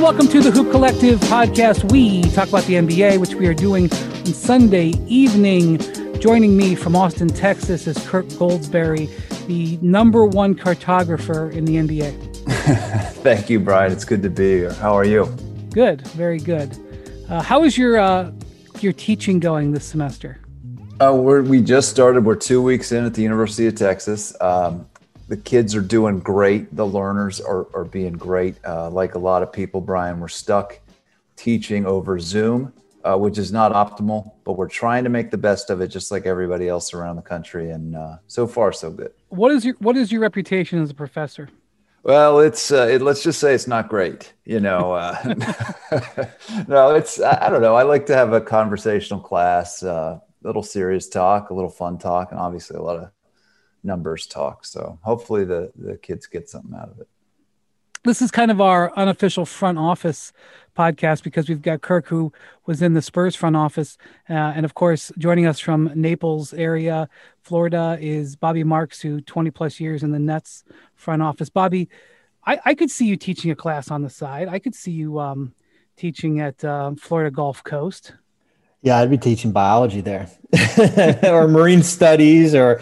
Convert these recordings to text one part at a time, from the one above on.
welcome to the Hoop Collective podcast. We talk about the NBA, which we are doing on Sunday evening. Joining me from Austin, Texas is Kirk Goldsberry, the number one cartographer in the NBA. Thank you, Brian. It's good to be here. How are you? Good, very good. Uh, how is your uh, your teaching going this semester? Uh, we're, we just started. We're two weeks in at the University of Texas. Um, the kids are doing great. The learners are, are being great. Uh, like a lot of people, Brian, we're stuck teaching over Zoom, uh, which is not optimal, but we're trying to make the best of it, just like everybody else around the country. And uh, so far, so good. What is your What is your reputation as a professor? Well, it's uh, it, let's just say it's not great. You know, uh, no, it's I, I, don't know. I like to have a conversational class, a uh, little serious talk, a little fun talk, and obviously a lot of numbers talk. So hopefully the the kids get something out of it. This is kind of our unofficial front office podcast because we've got Kirk who was in the Spurs front office, uh, and of course joining us from Naples area, Florida, is Bobby Marks, who 20 plus years in the Nets front office. Bobby, I, I could see you teaching a class on the side. I could see you um, teaching at uh, Florida Gulf Coast. Yeah, I'd be teaching biology there or marine studies or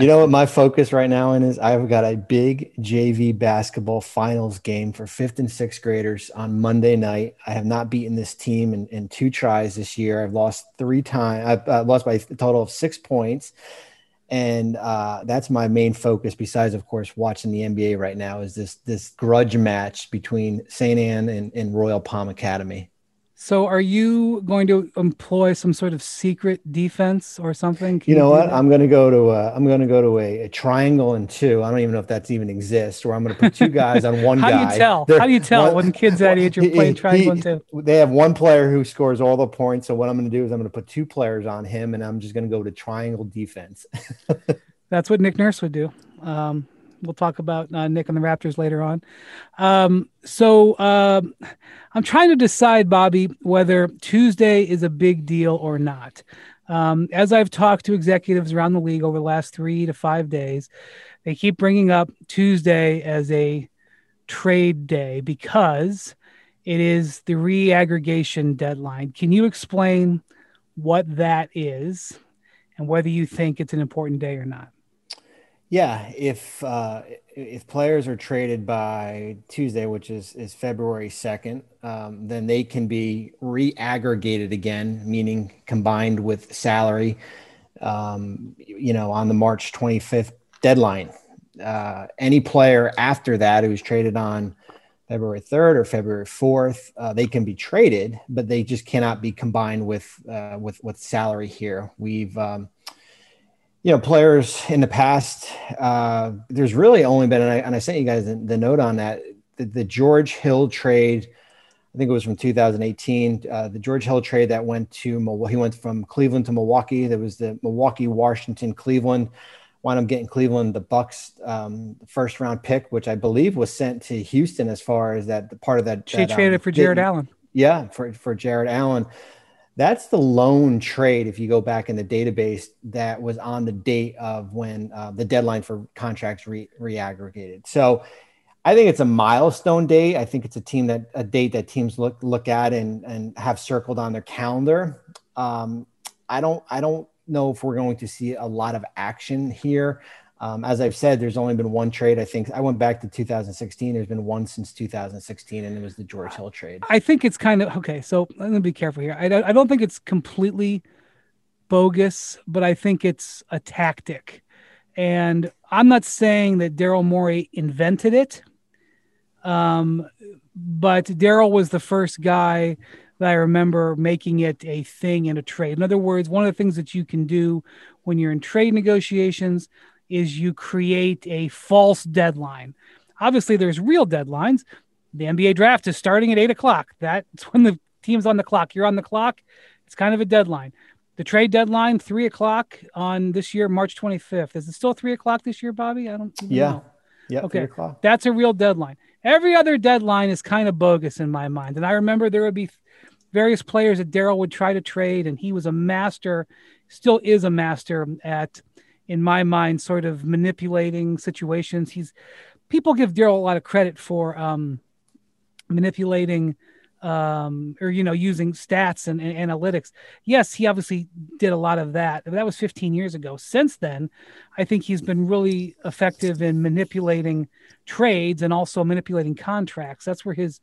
you know what my focus right now in is I've got a big JV basketball finals game for 5th and 6th graders on Monday night. I have not beaten this team in, in two tries this year. I've lost 3 times. I've uh, lost by a total of 6 points. And uh, that's my main focus besides of course watching the NBA right now is this this grudge match between St. Anne and, and Royal Palm Academy. So, are you going to employ some sort of secret defense or something? Can you know you what? That? I'm going to go to a, I'm going to go to a, a, triangle and two. I don't even know if that's even exists. Where I'm going to put two guys on one How guy. How do you tell? They're, How do you tell one, when kids that age are playing triangle he, and two? They have one player who scores all the points. So what I'm going to do is I'm going to put two players on him, and I'm just going to go to triangle defense. that's what Nick Nurse would do. Um, we'll talk about uh, Nick and the Raptors later on. Um, so um, I'm trying to decide, Bobby, whether Tuesday is a big deal or not. Um, as I've talked to executives around the league over the last three to five days, they keep bringing up Tuesday as a trade day because it is the reaggregation deadline. Can you explain what that is and whether you think it's an important day or not? Yeah, if uh, if players are traded by Tuesday, which is is February second, um, then they can be reaggregated again, meaning combined with salary. Um, you know, on the March twenty fifth deadline, uh, any player after that who's traded on February 3rd or February 4th, uh, they can be traded, but they just cannot be combined with uh, with with salary here. We've um, you know, players in the past, uh, there's really only been, and I, and I sent you guys the, the note on that, the, the, George Hill trade. I think it was from 2018. Uh, the George Hill trade that went to he went from Cleveland to Milwaukee. There was the Milwaukee, Washington, Cleveland. Wound up getting Cleveland the Bucks um, first round pick, which I believe was sent to Houston as far as that part of that. She that, traded um, for Jarrett Allen. Yeah, for for Jarrett Allen. That's the lone trade, if you go back in the database, that was on the date of when uh, the deadline for contracts re- reaggregated. So I think it's a milestone date. I think it's a team that a date that teams look look at and and have circled on their calendar. Um, I don't I don't know if we're going to see a lot of action here. Um, as I've said, there's only been one trade. I think I went back to 2016. There's been one since 2016, and it was the George Hill trade. I think it's kind of okay. So let me be careful here. I, I don't think it's completely bogus, but I think it's a tactic. And I'm not saying that Daryl Morey invented it, um, but Daryl was the first guy that I remember making it a thing in a trade. In other words, one of the things that you can do when you're in trade negotiations is you create a false deadline. Obviously, there's real deadlines. The NBA draft is starting at eight o'clock. That's when the team's on the clock. You're on the clock. It's kind of a deadline. The trade deadline, three o'clock on this year, March 25th. Is it still three o'clock this year, Bobby? I don't. Yeah. Know. Yeah. Okay. That's a real deadline. Every other deadline is kind of bogus in my mind. And I remember there would be various players that Daryl would try to trade, and he was a master, still is a master at in my mind, sort of manipulating situations. He's people give Daryl a lot of credit for um, manipulating um, or you know using stats and, and, analytics. Yes, he obviously did a lot of that. That was 15 years ago. Since then, I think he's been really effective in manipulating trades and also manipulating contracts. That's where his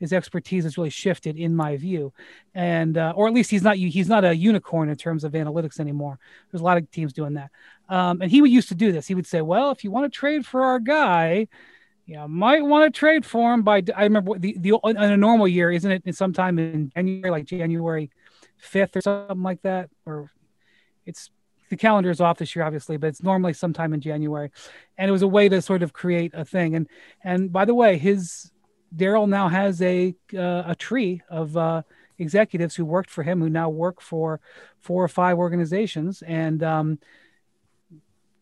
his expertise has really shifted, in my view, and uh, or at least he's not he's not a unicorn in terms of analytics anymore. There's a lot of teams doing that, um, and he would used to do this. He would say, "Well, if you want to trade for our guy." Yeah, might want to trade for him by. I remember the the in a normal year, isn't it? Sometime in January, like January fifth or something like that, or it's the calendar is off this year, obviously, but it's normally sometime in January, and it was a way to sort of create a thing. And and by the way, his Daryl now has a uh, a tree of uh, executives who worked for him, who now work for four or five organizations, and um,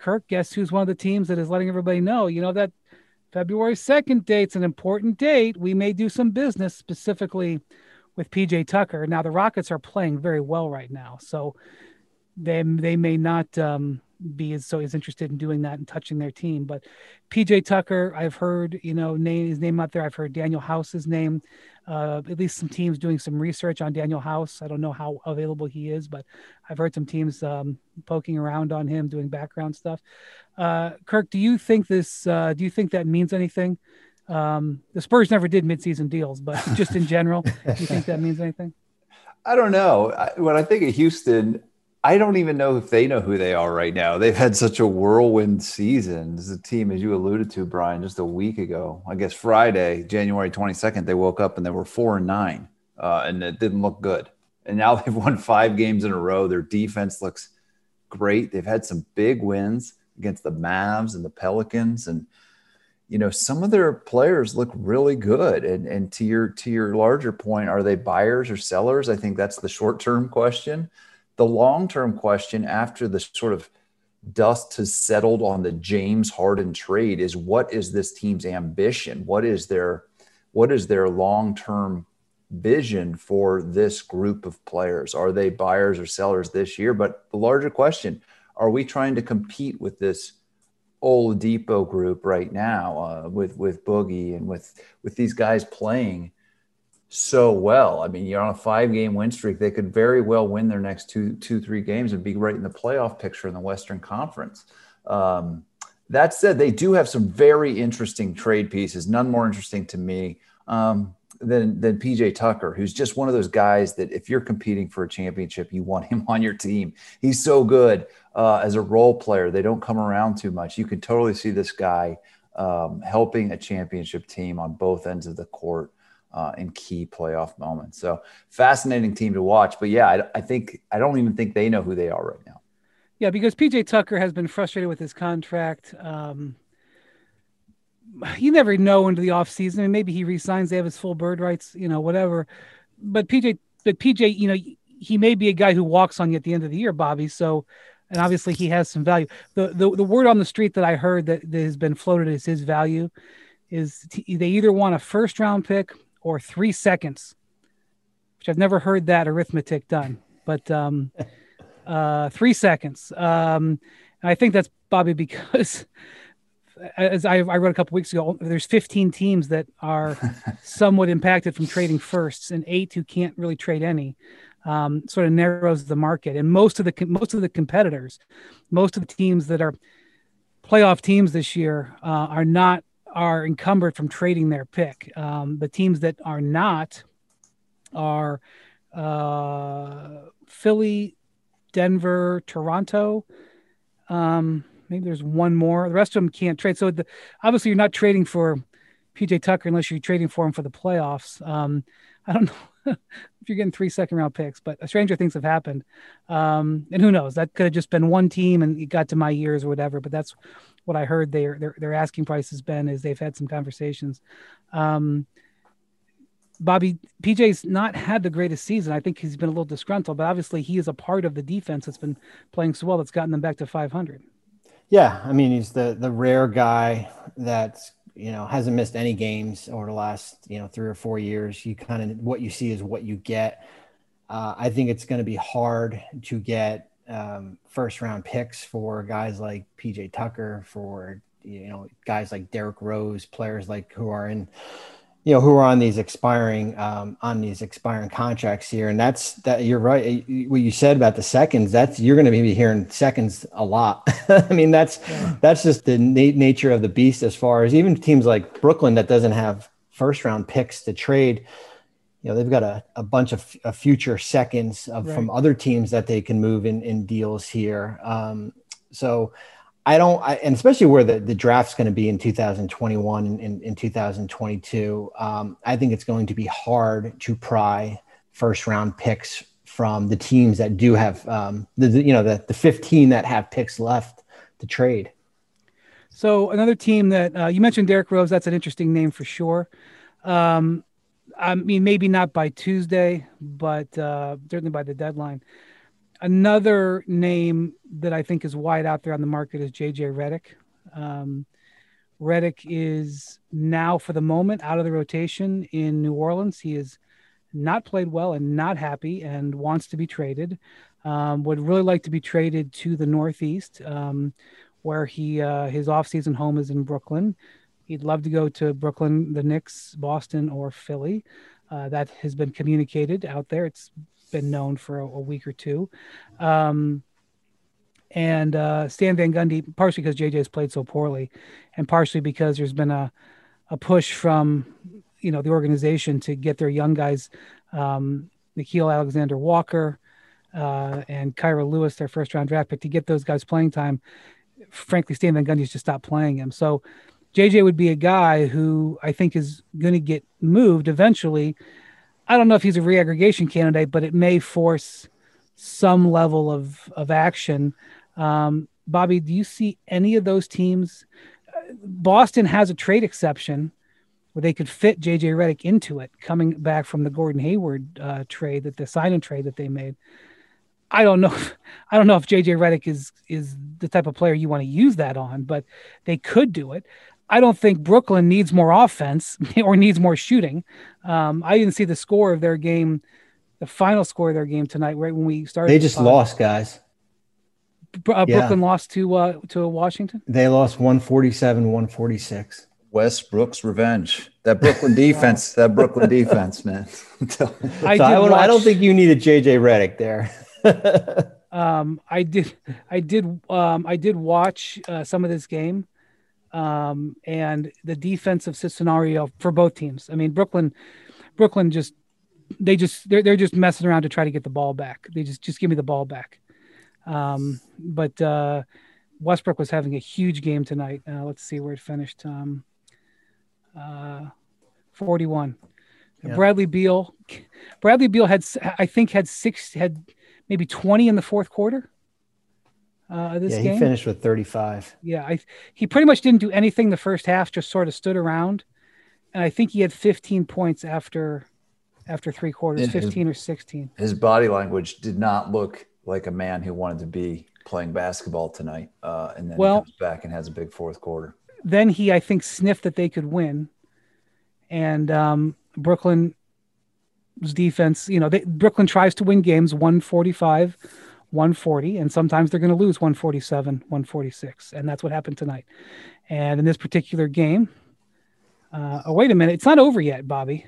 Kirk, guess who's one of the teams that is letting everybody know, you know that February 2nd date's an important date. We may do some business specifically with PJ Tucker. Now the Rockets are playing very well right now, so they they may not um, be as so as interested in doing that and touching their team. But PJ Tucker, I've heard you know name his name out there. I've heard Danuel House's name uh, at least some teams doing some research on Danuel House. I don't know how available he is, but I've heard some teams um, poking around on him, doing background stuff. Uh, Kirk, do you think this? Uh, do you think that means anything? Um, the Spurs never did midseason deals, but just in general, do you think that means anything? I don't know. When I think of Houston, I don't even know if they know who they are right now. They've had such a whirlwind season. This is a team, as you alluded to, Brian, just a week ago. I guess Friday, January 22nd, they woke up and they were four and nine, uh, and it didn't look good. And now they've won five games in a row. Their defense looks great. They've had some big wins against the Mavs and the Pelicans, and you know some of their players look really good. And and to your to your larger point, are they buyers or sellers? I think that's the short term question the long term question after the sort of dust has settled on the James Harden trade is what is this team's ambition? What is their what is their long term vision for this group of players? Are they buyers or sellers this year? But the larger question: Are we trying to compete with this Oladipo group right now uh, with with Boogie and with with these guys playing? So well. I mean, you're on a five game win streak. They could very well win their next two, two, three games and be right in the playoff picture in the Western Conference. Um, that said, they do have some very interesting trade pieces, none more interesting to me um, than, than PJ Tucker, who's just one of those guys that if you're competing for a championship, you want him on your team. He's so good uh, as a role player. They don't come around too much. You can totally see this guy um, helping a championship team on both ends of the court uh, in key playoff moments. So fascinating team to watch. But yeah, I, I, think I don't even think they know who they are right now. Yeah, because PJ Tucker has been frustrated with his contract. Um, you never know into the offseason. I mean, maybe he resigns, they have his full bird rights, you know, whatever. But PJ, but PJ, you know, he may be a guy who walks on you at the end of the year, Bobby. So, and obviously he has some value. The the, the word on the street that I heard that, that has been floated is his value is t- they either want a first round pick or three seconds, which I've never heard that arithmetic done, but um, uh, three seconds. Um, I think that's Bobby because, as I, I wrote a couple weeks ago, there's 15 teams that are somewhat impacted from trading firsts, and eight who can't really trade any. Um, sort of narrows the market, and most of the most of the competitors, most of the teams that are playoff teams this year uh, are not are encumbered from trading their pick. Um, the teams that are not are uh, Philly, Denver, Toronto. Um, maybe there's one more. The rest of them can't trade. So the, obviously, you're not trading for PJ Tucker unless you're trading for him for the playoffs. Um, I don't know if you're getting three second round picks, but stranger things have happened. Um, and who knows? That could have just been one team and it got to my ears or whatever. But that's what I heard their their, their asking price has been is they've had some conversations. Um, Bobby PJ's not had the greatest season. I think he's been a little disgruntled, but obviously he is a part of the defense that's been playing so well that's gotten them back to 500. Yeah, I mean he's the the rare guy that's you know hasn't missed any games over the last you know three or four years. You kind of what you see is what you get. Uh, I think it's going to be hard to get um, first round picks for guys like PJ Tucker, for you know guys like Derrick Rose, players like who are in you know, who are on these expiring um, on these expiring contracts here, and that's that. You're right. What you said about the seconds, that's you're going to be hearing seconds a lot. I mean, that's yeah. that's just the na- nature of the beast. As far as even teams like Brooklyn that doesn't have first round picks to trade, you know, they've got a, a bunch of, future seconds of, right. from other teams that they can move in in deals here. Um, so I don't, I, and especially where the, the draft's going to be in 2021 and in, in 2022, um, I think it's going to be hard to pry first round picks from the teams that do have, um, the, the, you know, the, the 15 that have picks left to trade. So another team that uh, you mentioned, Derrick Rose, that's an interesting name for sure. Um, I mean, maybe not by Tuesday, but uh, certainly by the deadline. Another name that I think is wide out there on the market is JJ Redick. Um, Redick is now, for the moment, out of the rotation in New Orleans. He has not played well and not happy and wants to be traded. Um, would really like to be traded to the Northeast, um, where he uh, his offseason home is in Brooklyn. He'd love to go to Brooklyn, the Knicks, Boston, or Philly. Uh, that has been communicated out there. It's been known for a, a week or two. Um, and uh, Stan Van Gundy, partially because JJ has played so poorly, and partially because there's been a, a push from you know the organization to get their young guys, um, Nickeil Alexander Walker uh, and Kira Lewis, their first round draft pick, to get those guys playing time. Frankly, Stan Van Gundy's just stopped playing him. So JJ would be a guy who I think is going to get moved eventually I don't know if he's a reaggregation candidate, but it may force some level of of action. Um, Bobby, do you see any of those teams? Boston has a trade exception where they could fit JJ Redick into it, coming back from the Gordon Hayward uh, trade that the sign and trade that they made. I don't know. If, I don't know if JJ Redick is is the type of player you want to use that on, but they could do it. I don't think Brooklyn needs more offense or needs more shooting. Um, I didn't see the score of their game, the final score of their game tonight, right when we started. They just the lost, guys. Uh, yeah. Brooklyn lost to uh, to Washington. They lost 147, 146. Westbrook's revenge. That Brooklyn defense, that Brooklyn defense, man. so I, I, watch, I, don't think you need a JJ Redick there. um, I did, I did, um, I did watch uh, some of this game um, and the defensive scenario for both teams. I mean, Brooklyn, Brooklyn just they just they're they're just messing around to try to get the ball back. They just just give me the ball back. Um, but uh, Westbrook was having a huge game tonight. Uh, let's see where it finished. Um, uh, 41. Yeah. Bradley Beal, Bradley Beal had I think had six had maybe 20 in the fourth quarter uh, this yeah, game. he finished with 35. Yeah, I, he pretty much didn't do anything the first half, just sort of stood around. And I think he had 15 points after after three quarters, 15 or 16. His body language did not look like a man who wanted to be playing basketball tonight. Uh, and then well, comes back and has a big fourth quarter. Then he, I think, sniffed that they could win. And um, Brooklyn's defense, you know, they, Brooklyn tries to win games 145 140 and sometimes they're going to lose 147 146 and that's what happened tonight. And in this particular game uh, oh wait a minute it's not over yet bobby.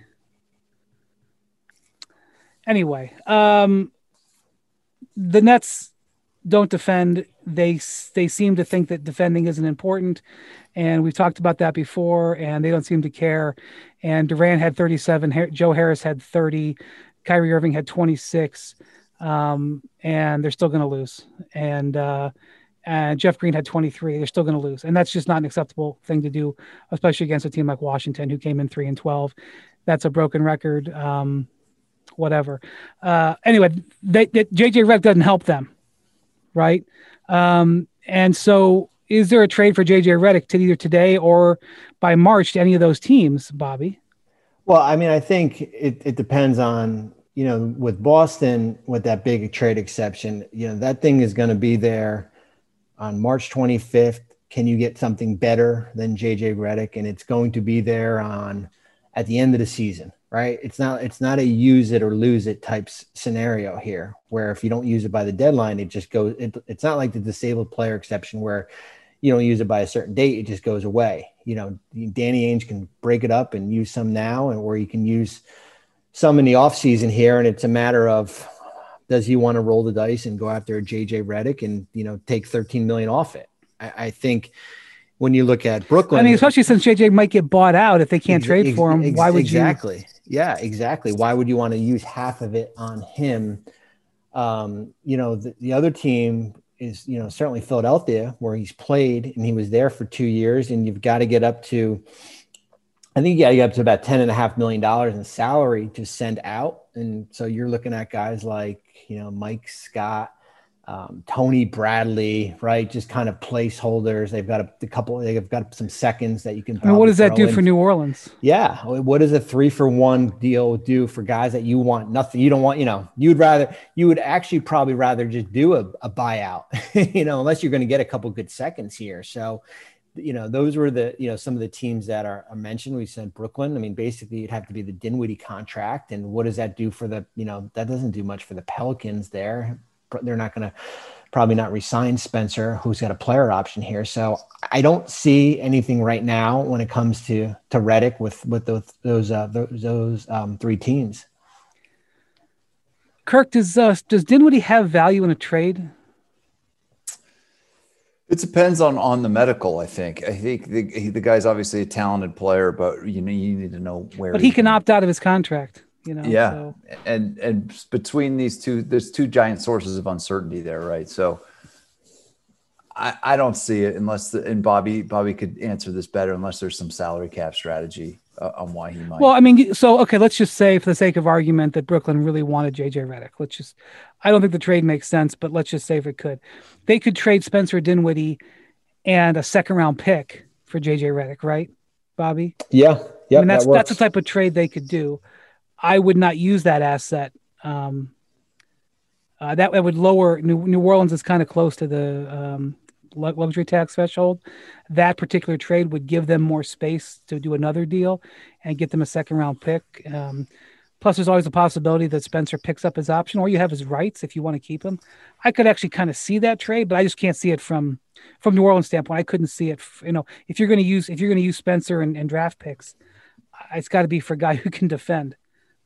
Anyway um, the nets don't defend. They they seem to think that defending isn't important and we've talked about that before and they don't seem to care. And Durant had 37 Joe Harris had 30 Kyrie Irving had 26 um, and they're still going to lose. And uh, and Jeff Green had 23. They're still going to lose, and that's just not an acceptable thing to do, especially against a team like Washington, who came in three and 12. That's a broken record. Um, whatever. Uh, anyway, they, they, JJ Redick doesn't help them, right? Um, and so, is there a trade for JJ Redick to either today or by March to any of those teams, Bobby? Well, I mean, I think it, it depends on you know, with Boston, with that big trade exception, you know, that thing is going to be there on March 25th. Can you get something better than JJ Redick? And it's going to be there on at the end of the season, right? It's not it's not a use it or lose it type scenario here, where if you don't use it by the deadline, it just goes. It, it's not like the disabled player exception where you don't use it by a certain date, it just goes away. you know, Danny Ainge can break it up and use some now, and or you can use some in the offseason here. And it's a matter of does he want to roll the dice and go after a JJ Redick and you know take 13 million off it? I, I think when you look at Brooklyn, I mean, especially since JJ might get bought out if they can't ex- trade for him, ex- why would exactly. you? Exactly. Yeah, exactly. Why would you want to use half of it on him? Um, you know, the, the other team is, you know, certainly Philadelphia, where he's played and he was there for two years, and you've got to get up to, I think you got to get up to about ten and a half million dollars in salary to send out, and so you're looking at guys like, you know, Mike Scott, um, Tony Bradley, right? Just kind of placeholders. They've got a, a, couple. They've got some seconds that you can. I mean, what does that do in. for New Orleans? Yeah, what does a three for one deal do for guys that you want nothing? You don't want. You know, you'd rather. You would actually probably rather just do a, a buyout. you know, unless you're going to get a couple good seconds here. So, you know, those were the you know some of the teams that are, mentioned. We sent Brooklyn. I mean, basically, it'd have to be the Dinwiddie contract, and what does that do for the? You know, that doesn't do much for the Pelicans there they're not going to probably not resign Spencer, who's got a player option here. So I don't see anything right now when it comes to to Redick with with those those uh, those, those um, three teams. Kirk, does uh, does Dinwiddie have value in a trade? It depends on on the medical. I think. I think the, the guy's obviously a talented player, but you know you need to know where. But he can opt out of his contract you know yeah so. and and between these two there's two giant sources of uncertainty there right so i i don't see it unless the, and bobby bobby could answer this better unless there's some salary cap strategy uh, on why he might well i mean so okay let's just say for the sake of argument that brooklyn really wanted jj Redick. let's just i don't think the trade makes sense but let's just say if it could they could trade spencer dinwiddie and a second round pick for jj Redick, right bobby yeah yeah I mean, that's that that's the type of trade they could do I would not use that asset. Um, uh, that, that would lower New, New Orleans is kind of close to the um, luxury tax threshold. That particular trade would give them more space to do another deal and get them a second round pick. Um, plus, there's always a possibility that Spencer picks up his option, or you have his rights if you want to keep him. I could actually kind of see that trade, but I just can't see it from from New Orleans standpoint. I couldn't see it. You know, if you're going to use if you're going to use Spencer and, and draft picks, it's got to be for a guy who can defend.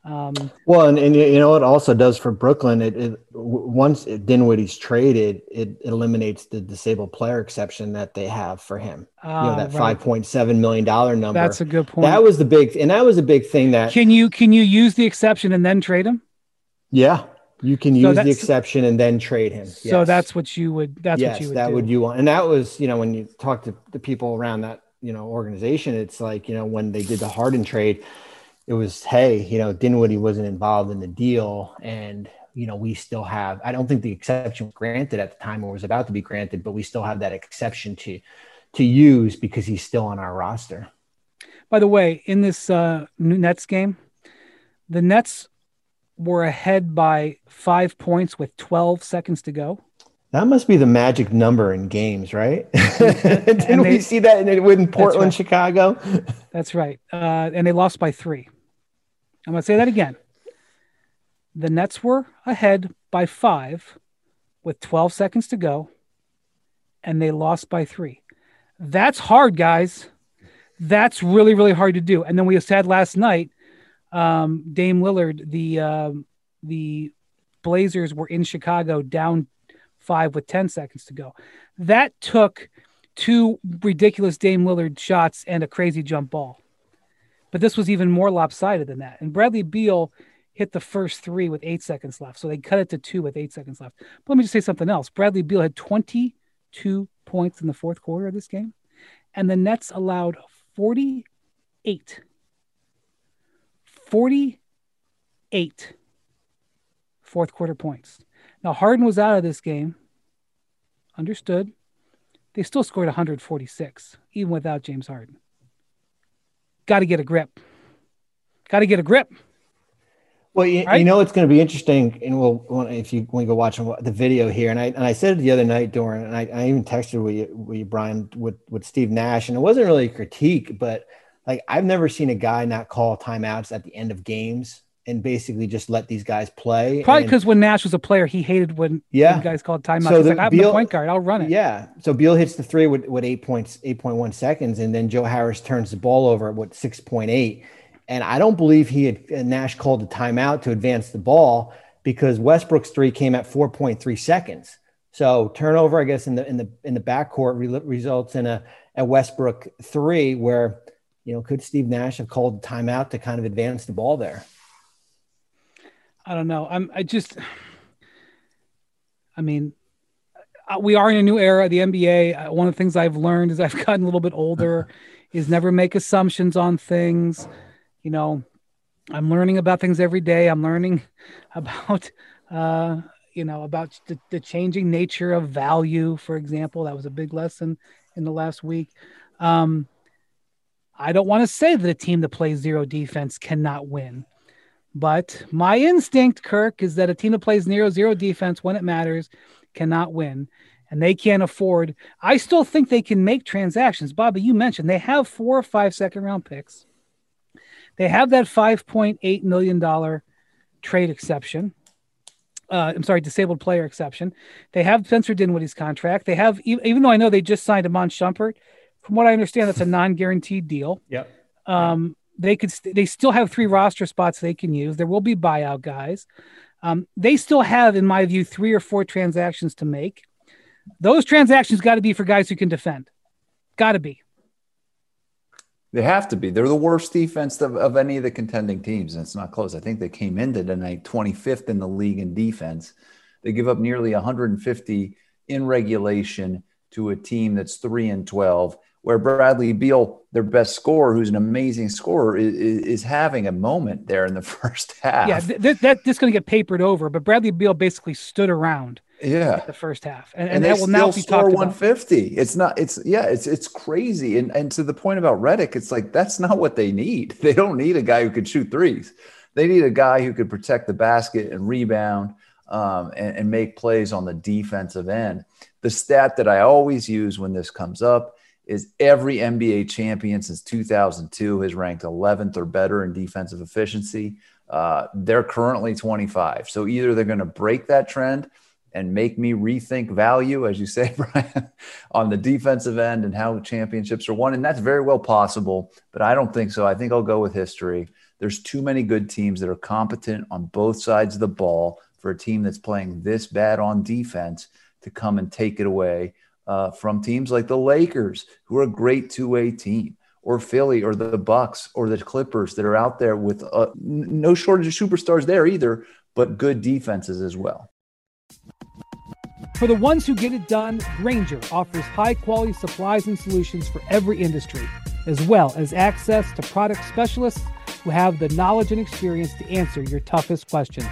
Um, well, and, and you know what also does for Brooklyn, it, it once Dinwiddie's traded, it, eliminates the disabled player exception that they have for him. Uh, you know ah, that right. five point seven million dollar number. That's a good point. That was the big, and that was a big thing. That can you can you use the exception and then trade him? Yeah, you can use so the exception and then trade him. Yes. So that's what you would. That's yes, what you would. That do. would you want, and that was you know when you talk to the people around that you know organization, it's like you know when they did the Harden trade it was, hey, you know, Dinwiddie wasn't involved in the deal, and you know, we still have. I don't think the exception was granted at the time or was about to be granted, but we still have that exception to to use because he's still on our roster. By the way, in this uh, Nets game, the Nets were ahead by five points with 12 seconds to go. That must be the magic number in games, right? Didn't they, we see that in, in Portland, right. Chicago? That's right. Uh, and they lost by three. I'm going to say that again. The Nets were ahead by five with 12 seconds to go, and they lost by three. That's hard, guys. That's really, really hard to do. And then we just had last night, um, Dame Lillard, the um, the Blazers were in Chicago down five with 10 seconds to go. That took two ridiculous Dame Lillard shots and a crazy jump ball. But this was even more lopsided than that. And Bradley Beal hit the first three with eight seconds left. So they cut it to two with eight seconds left. But let me just say something else. Bradley Beal had 22 points in the fourth quarter of this game, and the Nets allowed 48. 48 fourth quarter points. Now, Harden was out of this game. Understood. They still scored 146, even without James Harden got to get a grip. Got to get a grip. Well, you, right? you know it's going to be interesting, and we'll if you when you go watch the video here, and I and I said it the other night, Doran, and I, I even texted with you, with you, Brian, with with Steve Nash, and it wasn't really a critique, but like I've never seen a guy not call timeouts at the end of games and basically just let these guys play. Probably because when Nash was a player, he hated when, Yeah. when guys called timeout. So the like, I'm the Beal- point guard. I'll run it. Yeah. So Beal hits the three with, with eight points, 8.1 seconds. And then Joe Harris turns the ball over at what, 6.8. And I don't believe he had uh, Nash called a timeout to advance the ball because Westbrook's three came at 4.3 seconds. So turnover, I guess, in the in the in the backcourt re- results in a, a Westbrook three where, you know, could Steve Nash have called a timeout to kind of advance the ball there? I don't know. I'm. I just. I mean, uh, we are in a new era. The NBA. Uh, one of the things I've learned as I've gotten a little bit older is never make assumptions on things. You know, I'm learning about things every day. I'm learning about, uh, you know, about the, the changing nature of value. For example, that was a big lesson in the last week. Um, I don't want to say that a team that plays zero defense cannot win. But my instinct, Kirk, is that a team that plays zero zero defense when it matters cannot win, and they can't afford. I still think they can make transactions. Bobby, you mentioned they have four or five second round picks. They have that five point eight million dollar trade exception. Uh, I'm sorry, disabled player exception. They have Spencer Dinwiddie's contract. They have, even though I know they just signed Iman Shumpert, from what I understand, that's a non-guaranteed deal. Yep. Um, they could st- they still have three roster spots they can use. There will be buyout guys. Um, they still have, in my view, three or four transactions to make. Those transactions got to be for guys who can defend. Got to be. They have to be. They're the worst defense of, of any of the contending teams, and it's not close. I think they came into tonight 25th in the league in defense. They give up nearly 150 in regulation to a team that's three and 12, where Bradley Beal, their best scorer, who's an amazing scorer, is, is having a moment there in the first half. Yeah, th- th- that this going to get papered over. But Bradley Beal basically stood around yeah. the first half, and, and, and, they that will now be score 150. It's not. It's yeah. It's it's crazy. And and to the point about Redick, it's like that's not what they need. They don't need a guy who could shoot threes. They need a guy who could protect the basket and rebound um, and, and make plays on the defensive end. The stat that I always use when this comes up is every NBA champion since 2002 has ranked 11th or better in defensive efficiency. Uh, they're currently 25. So either they're going to break that trend and make me rethink value, as you say, Brian, on the defensive end and how championships are won. And that's very well possible, but I don't think so. I think I'll go with history. There's too many good teams that are competent on both sides of the ball for a team that's playing this bad on defense to come and take it away uh, from teams like the Lakers, who are a great two-way team, or Philly, or the Bucks, or the Clippers that are out there with uh, no shortage of superstars there either, but good defenses as well. For the ones who get it done, Grainger offers high quality supplies and solutions for every industry, as well as access to product specialists who have the knowledge and experience to answer your toughest questions.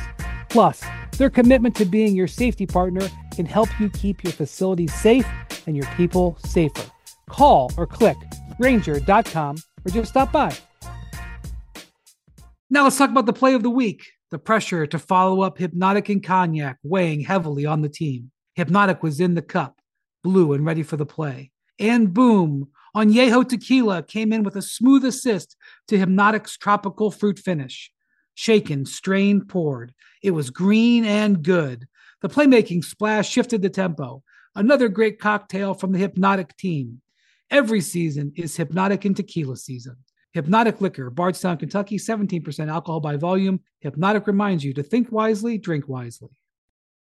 Plus, their commitment to being your safety partner can help you keep your facilities safe and your people safer. Call or click Grainger.com or just stop by. Now let's talk about the play of the week. The pressure to follow up Hpnotiq and Cognac weighing heavily on the team. Hpnotiq was in the cup, blue and ready for the play. And boom, Añejo Tequila came in with a smooth assist to Hpnotiq's tropical fruit finish. Shaken, strained, poured. It was green and good. The playmaking splash shifted the tempo. Another great cocktail from the Hpnotiq team. Every season is Hpnotiq and Tequila season. Hpnotiq Liquor, Bardstown, Kentucky, 17% alcohol by volume. Hpnotiq reminds you to think wisely, drink wisely.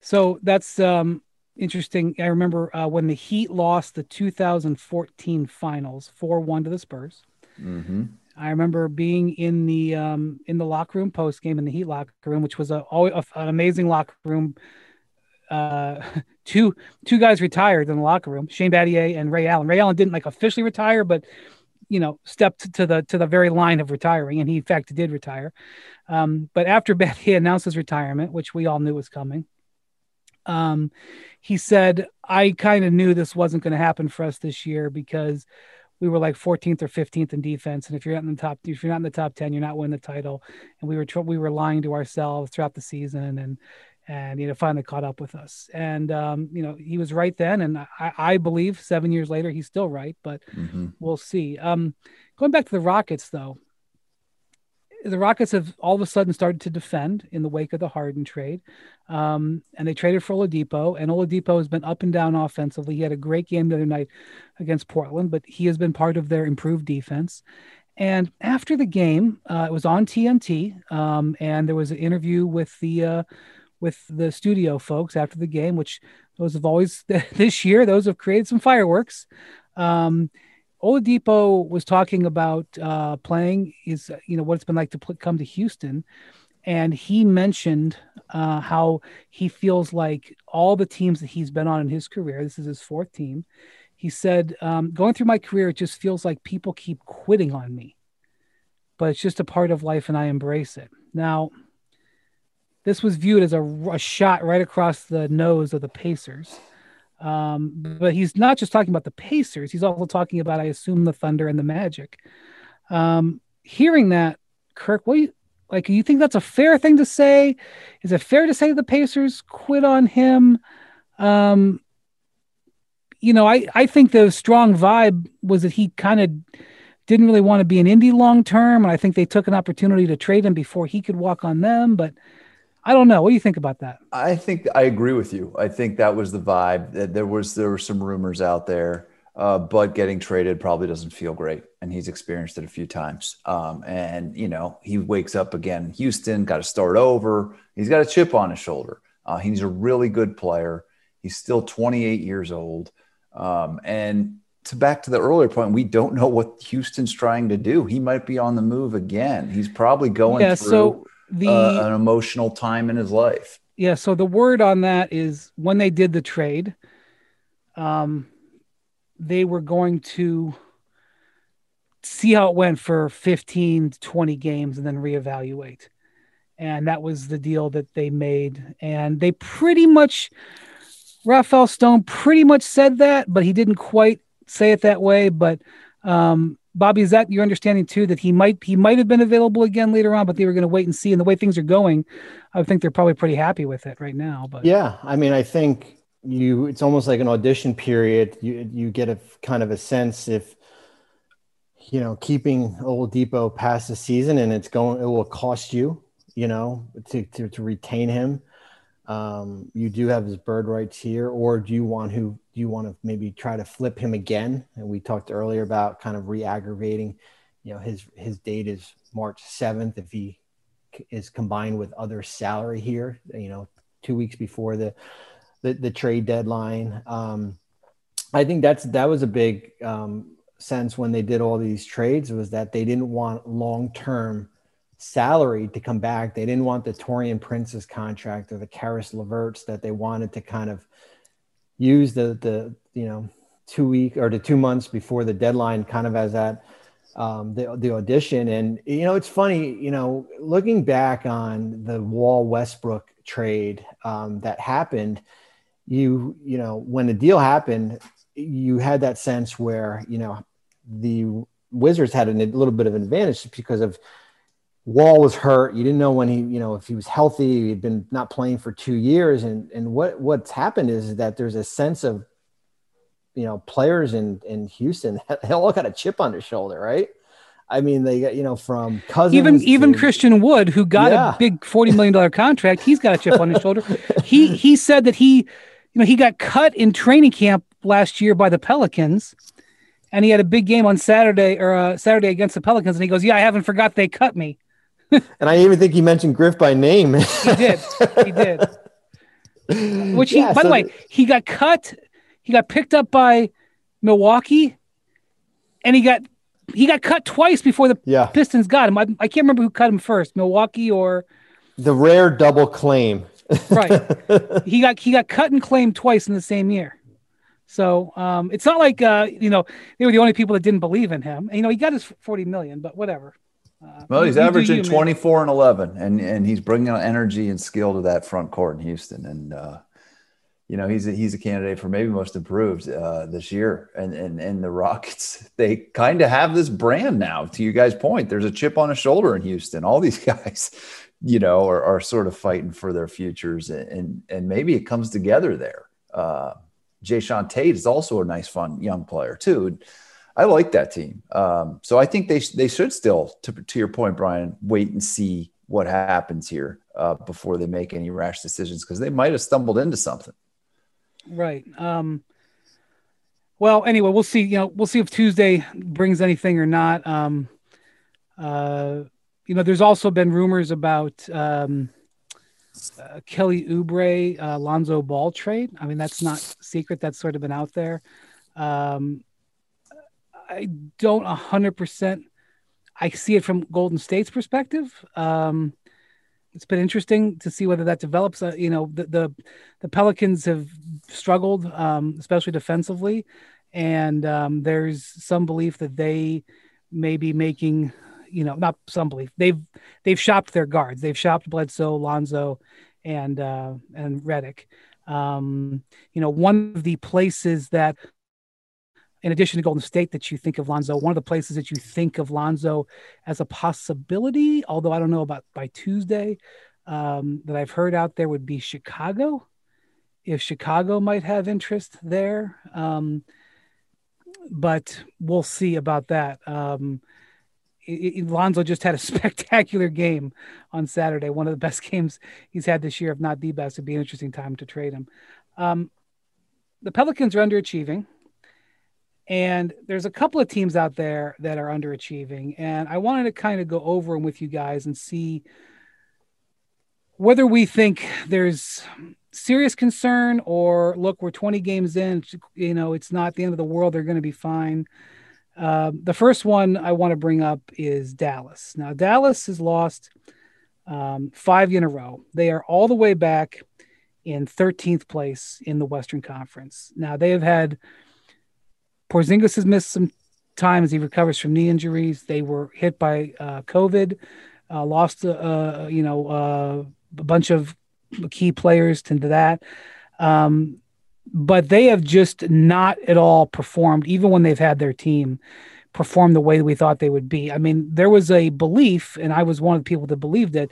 So that's um, interesting. I remember uh, when the Heat lost the 2014 finals 4 1 to the Spurs. Mm-hmm. I remember being in the um, in the locker room post game in the Heat locker room, which was a, a, an amazing locker room. Uh, two two guys retired in the locker room, Shane Battier and Ray Allen. Ray Allen didn't like officially retire, but you know stepped to the to the very line of retiring, and he in fact did retire. Um, but after Battier announced his retirement, which we all knew was coming, um, he said, "I kind of knew this wasn't going to happen for us this year because." We were like 14th or 15th in defense. And if you're not in the top, if you're not in the top 10, you're not winning the title. And we were, we were lying to ourselves throughout the season and, and, you know, finally caught up with us. And, um, you know, he was right then. And I, I believe seven years later, he's still right, but Mm-hmm. we'll see. Um, going back to the Rockets though, the Rockets have all of a sudden started to defend in the wake of the Harden trade. Um, and they traded for Oladipo, and Oladipo has been up and down offensively. He had a great game the other night against Portland, but he has been part of their improved defense. And after the game, uh, it was on TNT, um, and there was an interview with the uh, with the studio folks after the game, which those have always this year those have created some fireworks. Um, Oladipo was talking about uh, playing is you know what it's been like to pl- come to Houston, and he mentioned uh, how he feels like all the teams that he's been on in his career. This is his fourth team. He said, um, "Going through my career, it just feels like people keep quitting on me, but it's just a part of life, and I embrace it." Now, this was viewed as a, a shot right across the nose of the Pacers. Um, but he's not just talking about the Pacers. He's also talking about, I assume, the Thunder and the Magic. Um, hearing that, Kirk, what you, like? You think that's a fair thing to say? Is it fair to say the Pacers quit on him? Um, you know, I I think the strong vibe was that he kind of didn't really want to be an Indy long term, and I think they took an opportunity to trade him before he could walk on them, but I don't know. What do you think about that? I think I agree with you. I think that was the vibe. That there was there were some rumors out there. Uh, Bud getting traded probably doesn't feel great, and he's experienced it a few times. Um, and you know, he wakes up again Houston, got to start over. He's got a chip on his shoulder. Uh, he's a really good player. He's still 28 years old. Um, and to back to the earlier point, we don't know what Houston's trying to do. He might be on the move again. He's probably going yeah, through. So- the uh, an emotional time in his life. Yeah. So the word on that is when they did the trade, um, they were going to see how it went for 15 to 20 games and then reevaluate. And that was the deal that they made. And they pretty much, Rafael Stone pretty much said that, but he didn't quite say it that way. But um, Bobby, is that your understanding too that he might he might have been available again later on, but they were going to wait and see. And the way things are going, I think they're probably pretty happy with it right now. But yeah, I mean, I think you it's almost like an audition period. You you get a kind of a sense if you know keeping Oladipo past the season and it's going it will cost you, you know, to to, to retain him um, you do have his bird rights here, or do you want who do you want to maybe try to flip him again? And we talked earlier about kind of re-aggregating. You know, his his date is March seventh. If he is combined with other salary here, you know, two weeks before the the, the trade deadline. Um, I think that's that was a big um, sense when they did all these trades was that they didn't want long term salary to come back. They didn't want the Taurean Prince's contract or the Caris LeVert's that they wanted to kind of use the the you know two week or the two months before the deadline kind of as that um, the the audition. And you know it's funny you know looking back on the Wall Westbrook trade um, that happened. You you know when the deal happened, you had that sense where you know the Wizards had a little bit of an advantage because of Wall was hurt. You didn't know when he, you know, if he was healthy. He'd been not playing for two years, and and what what's happened is that there's a sense of, you know, players in in Houston they all got a chip on their shoulder, right? I mean, they got you know from Cousins. Even to, even Christian Wood, who got yeah. a big forty million dollar contract, he's got a chip on his shoulder. He he said that he, you know, he got cut in training camp last year by the Pelicans, and he had a big game on Saturday or uh, Saturday against the Pelicans, and he goes, "Yeah, I haven't forgot they cut me." And I even think he mentioned Griff by name. he did. He did. Which he, yeah, by so the way, he got cut. He got picked up by Milwaukee, and he got he got cut twice before the yeah. Pistons got him. I, I can't remember who cut him first, Milwaukee or the rare double claim. right. He got he got cut and claimed twice in the same year. So um, it's not like uh, you know they were the only people that didn't believe in him. And, you know he got his forty million, but whatever. Uh, well, he's averaging you, 24 man. and 11, and and he's bringing energy and skill to that front court in Houston. And uh, you know, he's a, he's a candidate for maybe most improved uh, this year. And and and the Rockets, they kind of have this brand now. To you guys' point, there's a chip on his shoulder in Houston. All these guys, you know, are, are sort of fighting for their futures, and and maybe it comes together there. Uh, Jae'Sean Tate is also a nice, fun young player too. I like that team. Um, so I think they they should still, to, to your point, Brian, wait and see what happens here uh, before they make any rash decisions because they might have stumbled into something. Right. Um, well, anyway, we'll see. You know, we'll see if Tuesday brings anything or not. Um, uh, you know, there's also been rumors about um, uh, Kelly Oubre, uh, Lonzo Ball trade. I mean, that's not secret. That's sort of been out there. Um, I don't hundred percent. I see it from Golden State's perspective. Um, it's been interesting to see whether that develops. Uh, you know, the, the, the Pelicans have struggled, um, especially defensively, and um, there's some belief that they may be making, you know, not some belief they've they've shopped their guards. They've shopped Bledsoe, Lonzo, and uh, and Redick. Um, you know, one of the places that in addition to Golden State that you think of Lonzo, one of the places that you think of Lonzo as a possibility, although I don't know about by Tuesday, um, that I've heard out there would be Chicago. If Chicago might have interest there, um, but we'll see about that. Um, it, it, Lonzo just had a spectacular game on Saturday, one of the best games he's had this year, if not the best. It'd be an interesting time to trade him. Um, the Pelicans are underachieving. And there's a couple of teams out there that are underachieving. And I wanted to kind of go over them with you guys and see whether we think there's serious concern or look, we're 20 games in, you know, it's not the end of the world. They're going to be fine. Uh, the first one I want to bring up is Dallas. Now, Dallas has lost um, five in a row. They are all the way back in 13th place in the Western Conference. Now, they have had Porzingis has missed some time as he recovers from knee injuries. They were hit by uh, COVID, uh, lost uh, uh you know uh, a bunch of key players to that. Um, but they have just not at all performed, even when they've had their team perform the way we thought they would be. I mean, there was a belief, and I was one of the people that believed it,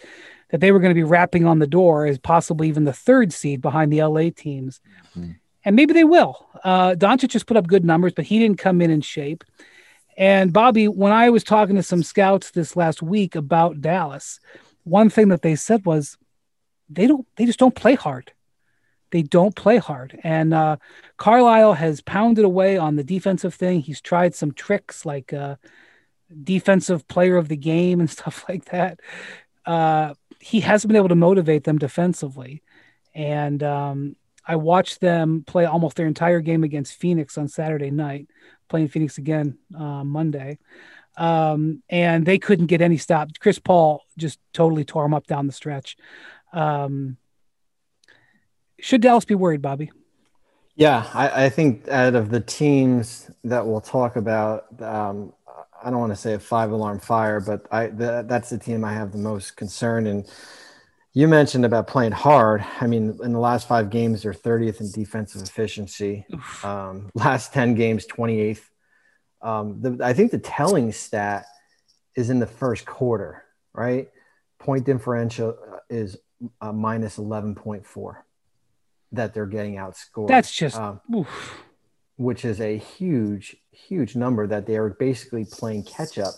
that they were going to be rapping on the door as possibly even the third seed behind the LA teams. Mm-hmm and maybe they will. Uh, Doncic just put up good numbers, but he didn't come in in shape. And Bobby, when I was talking to some scouts this last week about Dallas, one thing that they said was they don't, they just don't play hard. They don't play hard. And uh, Carlisle has pounded away on the defensive thing. He's tried some tricks like uh, defensive player of the game and stuff like that. Uh, he hasn't been able to motivate them defensively. And um, I watched them play almost their entire game against Phoenix on Saturday night, playing Phoenix again uh, Monday. Um, and they couldn't get any stop. Chris Paul just totally tore them up down the stretch. Um, should Dallas be worried, Bobby? Yeah, I, I, think out of the teams that we'll talk about, um, I don't want to say a five alarm fire, but I the, that's the team I have the most concern in. You mentioned about playing hard. I mean, in the last five games, they're 30th in defensive efficiency. Um, last 10 games, 28th. Um, the, I think the telling stat is in the first quarter, right? Point differential uh, is uh, minus 11.4 that they're getting outscored. That's just, um, which is a huge, huge number that they are basically playing catch up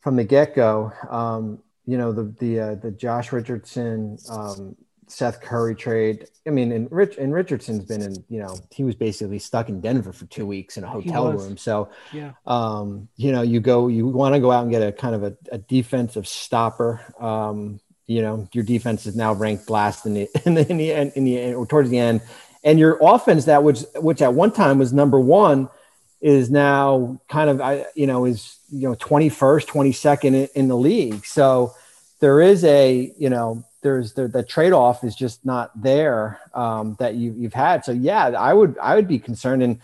from the get go. Um, you know the the uh, the Josh Richardson, um, Seth Curry trade. I mean, and Rich and Richardson's been in. You know, he was basically stuck in Denver for two weeks in a hotel room. So, yeah, um, you know, you go, you want to go out and get a kind of a, a defensive stopper. Um, you know, your defense is now ranked last in the in the in the, in the or towards the end, and your offense that which which at one time was number one is now kind of I you know is you know 21st 22nd in, the league. So there is a you know there's the, the trade-off is just not there um, that you, you've had. So yeah i would i would be concerned. And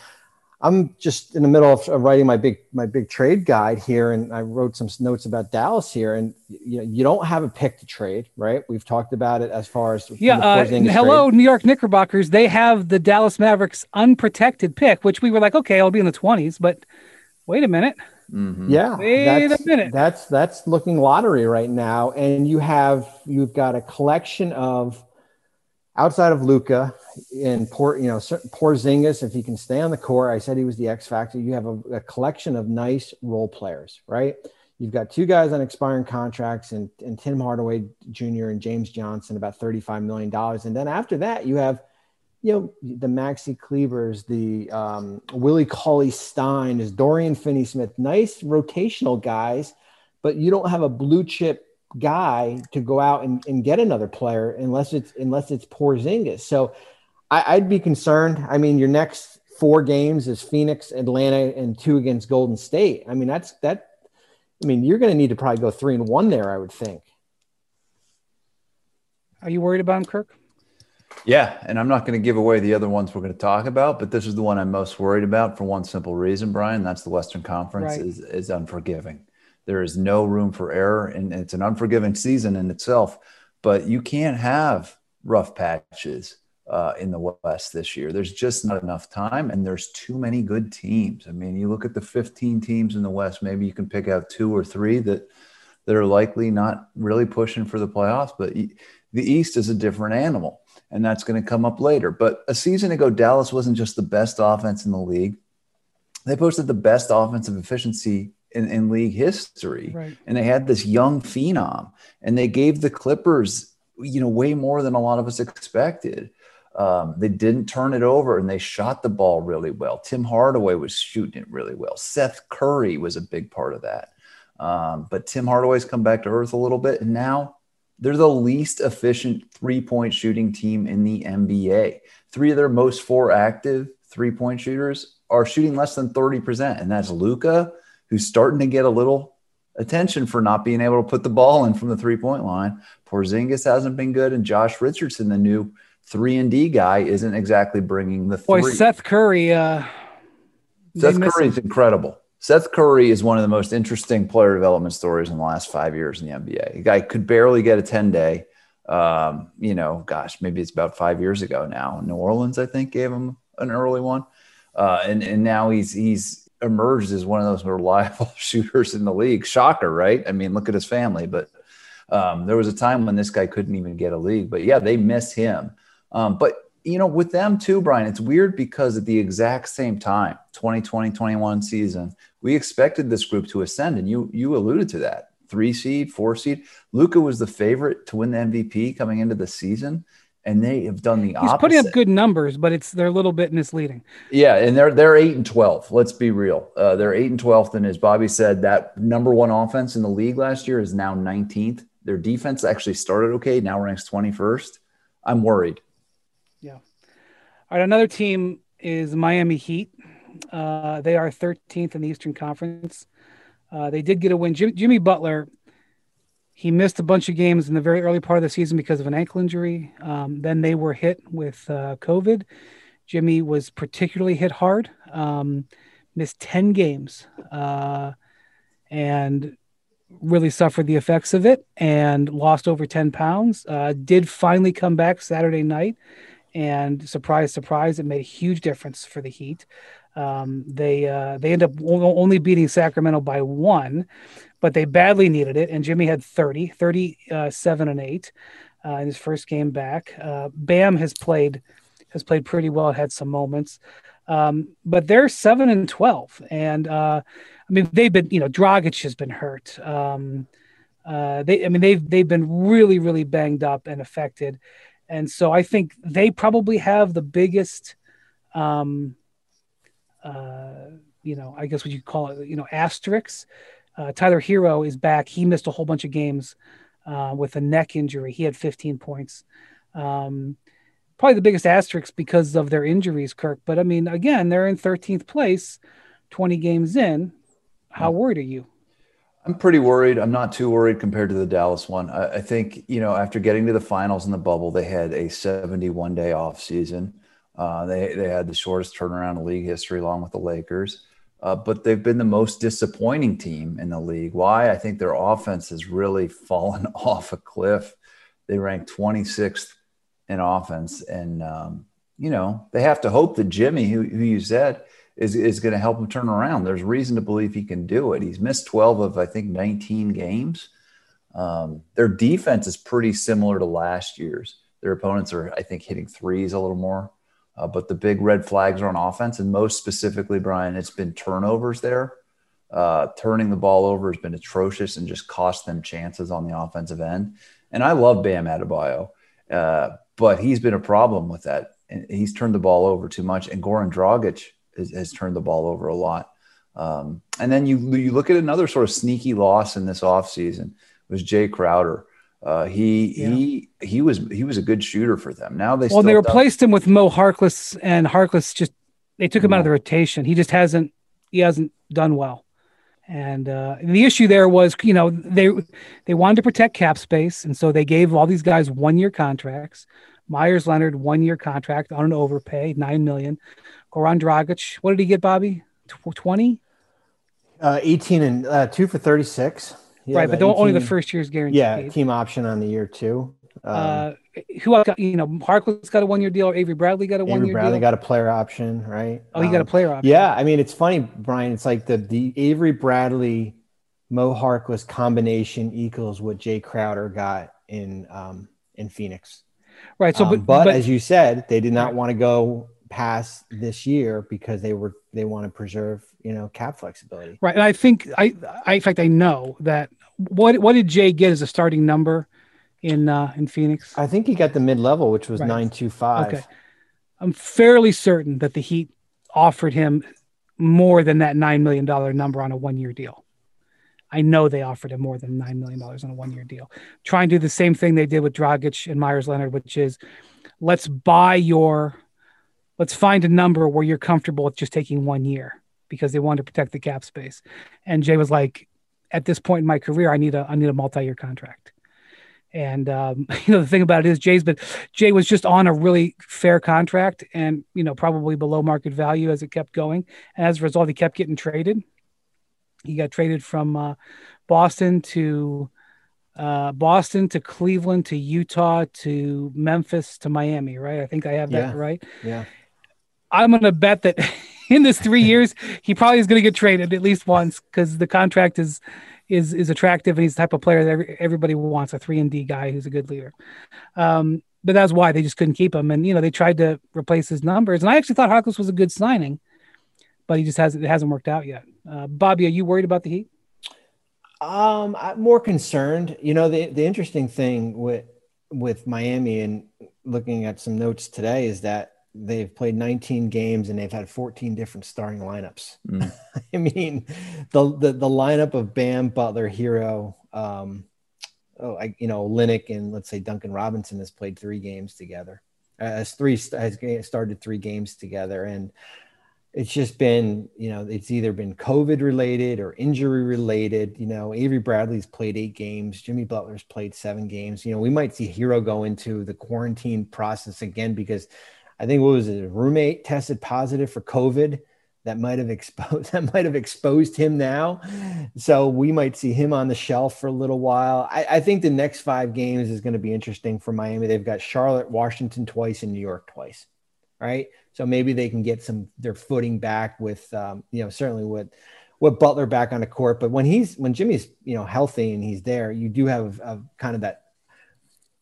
i'm just in the middle of, writing my big my big trade guide here and i wrote some notes about dallas here and you know you don't have a pick to trade right we've talked about it as far as yeah uh, hello trade. new york knickerbockers they have the dallas mavericks unprotected pick which we were like okay i'll be in the 20s but wait a minute Mm-hmm. Yeah, wait a minute. That's that's looking lottery right now, and you have you've got a collection of outside of Luka and poor, you know, Porzingis, if he can stay on the court, I said he was the X factor. You have a, a, collection of nice role players, right? You've got two guys on expiring contracts and, and Tim Hardaway Jr. and James Johnson, about $35 million. And then after that, you have, you know, the Maxi Klebers, the um, Willie Cauley Stein, is Dorian Finney Smith, nice rotational guys, but you don't have a blue chip guy to go out and, and get another player unless it's unless it's Porzingis. So I, would be concerned. I mean, your next four games is Phoenix, Atlanta, and two against Golden State. I mean, that's that. I mean, you're going to need to probably go three and one there. I would think. Are you worried about him, Kirk? Yeah, and I'm not going to give away the other ones we're going to talk about, but this is the one I'm most worried about for one simple reason, Brian. That's the Western Conference right. is is unforgiving. There is no room for error, and it's an unforgiving season in itself. But you can't have rough patches uh, in the West this year. There's just not enough time, and there's too many good teams. I mean, you look at the 15 teams in the West. Maybe you can pick out two or three that that are likely not really pushing for the playoffs. But the East is a different animal, and that's going to come up later. But a season ago, Dallas wasn't just the best offense in the league; they posted the best offensive efficiency in, in league history. Right. And they had this young phenom, and they gave the Clippers, you know, way more than a lot of us expected. Um, they didn't turn it over and they shot the ball really well. Tim Hardaway was shooting it really well. Seth Curry was a big part of that. Um, but Tim Hardaway's come back to earth a little bit, and now they're the least efficient three point shooting team in the NBA. Three of their most four active three point shooters are shooting less than 30%, and that's Luka, who's starting to get a little attention for not being able to put the ball in from the three point line. Porzingis hasn't been good, and Josh Richardson, the new three and D guy, isn't exactly bringing the boy. Seth Curry, uh, Seth Curry is incredible. Seth Curry is one of the most interesting player development stories in the last five years in the NBA. A guy could barely get a ten day. Um, you know, gosh, maybe it's about five years ago now. New Orleans, I think, gave him an early one, uh, and and now he's he's emerged as one of those reliable shooters in the league. Shocker, right? I mean, look at his family. But um, there was a time when this guy couldn't even get a league. But yeah, they miss him. Um, but you know, with them too, Brian, it's weird because at the exact same time, 2020, 21 season, we expected this group to ascend. And you you alluded to that. Three seed, four seed. Luka was the favorite to win the MVP coming into the season and they have done the He's opposite. putting up good numbers, but it's they're a little bit misleading. Yeah, and they're they're eight and twelve. Let's be real. Uh, they're eight and twelfth, and as Bobby said, that number one offense in the league last year is now nineteenth. Their defense actually started okay, now ranks twenty first. I'm worried. Yeah. All right, another team is Miami Heat. Uh, they are 13th in the Eastern Conference. Uh, they did get a win. Jim, Jimmy Butler he missed a bunch of games in the very early part of the season because of an ankle injury. Um, then they were hit with uh, COVID. Jimmy was particularly hit hard, um, missed 10 games, uh, and really suffered the effects of it and lost over 10 pounds. Uh, did finally come back Saturday night. And surprise, surprise, it made a huge difference for the Heat. Um, they uh, they end up only beating Sacramento by one, but they badly needed it. And Jimmy had 30, 37 and eight uh, in his first game back. Uh, Bam has played has played pretty well. Had some moments, um, but they're seven and twelve. And uh, I mean, they've been you know Dragic has been hurt. Um, uh, they I mean they've they've been really really banged up and affected, and so I think they probably have the biggest. Um, uh, you know, I guess what you call it, you know, asterisks uh, Tyler Herro is back. He missed a whole bunch of games uh, with a neck injury. He had 15 points. Um, probably the biggest asterisk because of their injuries, Kirk. But I mean, again, they're in 13th place, 20 games in. How worried are you? I'm pretty worried. I'm not too worried compared to the Dallas one. I, I think, you know, after getting to the finals in the bubble, they had a 71 day off season. Uh, they, they had the shortest turnaround in league history along with the Lakers uh, but they've been the most disappointing team in the league. Why? I think their offense has really fallen off a cliff. They rank 26th in offense, and um, you know they have to hope that Jimmy, who, who you said, is is going to help them turn around. There's reason to believe he can do it. He's missed 12 of I think 19 games. Um, their defense is pretty similar to last year's. Their opponents are, I think, hitting threes a little more. Uh, but the big red flags are on offense, and most specifically, Brian, it's been turnovers there. Uh, turning the ball over has been atrocious and just cost them chances on the offensive end. And I love Bam Adebayo, uh, but he's been a problem with that. And he's turned the ball over too much. And Goran Dragic has, has turned the ball over a lot. Um, and then you you look at another sort of sneaky loss in this offseason was Jae Crowder. Uh, he yeah. he he was he was a good shooter for them. Now they well they replaced him with Mo Harkless, and Harkless just they took him out of the rotation. He just hasn't he hasn't done well. And uh, the issue there was, you know, they they wanted to protect cap space, and so they gave all these guys one year contracts. Meyers Leonard one year contract on an overpay, nine million. Goran Dragic, what did he get, Bobby? Twenty. Uh, 18 and uh, two for 36. Yeah, right, but don't, only the first year's guaranteed. Yeah, team option on the year two. Um, uh, who else got, you know, Harkless got a one year deal, or Avery Bradley got a one year Bradley deal. got a player option, right? Oh, he um, got a um, player option. Yeah, I mean, it's funny, Brian. It's like the the Avery Bradley, Mo Harkless combination equals what Jae Crowder got in um in Phoenix. Right. So, um, but, but, but, as you said, they did not right. want to go past this year because they were they want to preserve you know cap flexibility. Right. And I think I, I in fact I know that what what did Jae get as a starting number? in uh, in Phoenix? I think he got the mid level, which was nine two five. Okay, I'm fairly certain that the Heat offered him more than that nine million dollar number on a one year deal. I know they offered him more than nine million dollars on a one year deal. Try and do the same thing they did with Dragic and Meyers Leonard, which is let's buy your, let's find a number where you're comfortable with just taking one year because they wanted to protect the cap space. And Jae was like, at this point in my career, I need a I need a multi year contract. And um, you know the thing about it is Jae's, but Jae was just on a really fair contract, and you know probably below market value as it kept going. And as a result, he kept getting traded. He got traded from uh, Boston to uh, Boston to Cleveland to Utah to Memphis to Miami. Right? I think I have that yeah. right. Yeah. I'm going to bet that in this three years, he probably is going to get traded at least once because the contract is is is attractive and he's the type of player that every, everybody wants a three and D guy who's a good leader. Um, but that's why they just couldn't keep him. And you know they tried to replace his numbers. And I actually thought Harkless was a good signing, but he just hasn't it hasn't worked out yet. Uh, Bobby, are you worried about the Heat? Um, I'm more concerned. You know, the the interesting thing with with Miami and looking at some notes today is that they've played 19 games and they've had 14 different starting lineups. Mm. I mean, the, the, the lineup of Bam, Butler, Herro, um, oh, I, you know, Olynyk and let's say Duncan Robinson has played three games together. Uh, has three has started three games together, and it's just been you know it's either been COVID related or injury related. You know, Avery Bradley's played eight games, Jimmy Butler's played seven games. You know, we might see Herro go into the quarantine process again because I think what was it? Roommate tested positive for COVID. That might have exposed that might have exposed him now. So we might see him on the shelf for a little while. I, I think the next five games is going to be interesting for Miami. They've got Charlotte, Washington twice, and New York twice. Right. So maybe they can get some their footing back with um, you know, certainly with with Butler back on the court. But when he's when Jimmy's you know healthy and he's there, you do have a, kind of that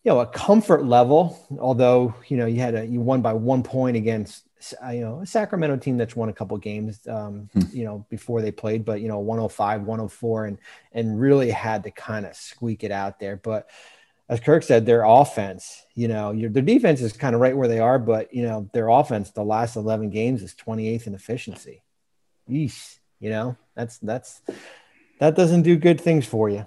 you know a comfort level although you know you had a you won by one point against you know a sacramento team that's won a couple games um, hmm. you know before they played but you know 105 104 and and really had to kind of squeak it out there. But as kirk said their offense you know your, their defense is kind of right where they are but you know their offense the last 11 games is 28th in efficiency. Yeesh, you know that's that's that doesn't do good things for you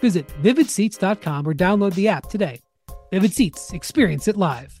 Visit vividseats.com or download the app today. Vivid Seats, experience it live.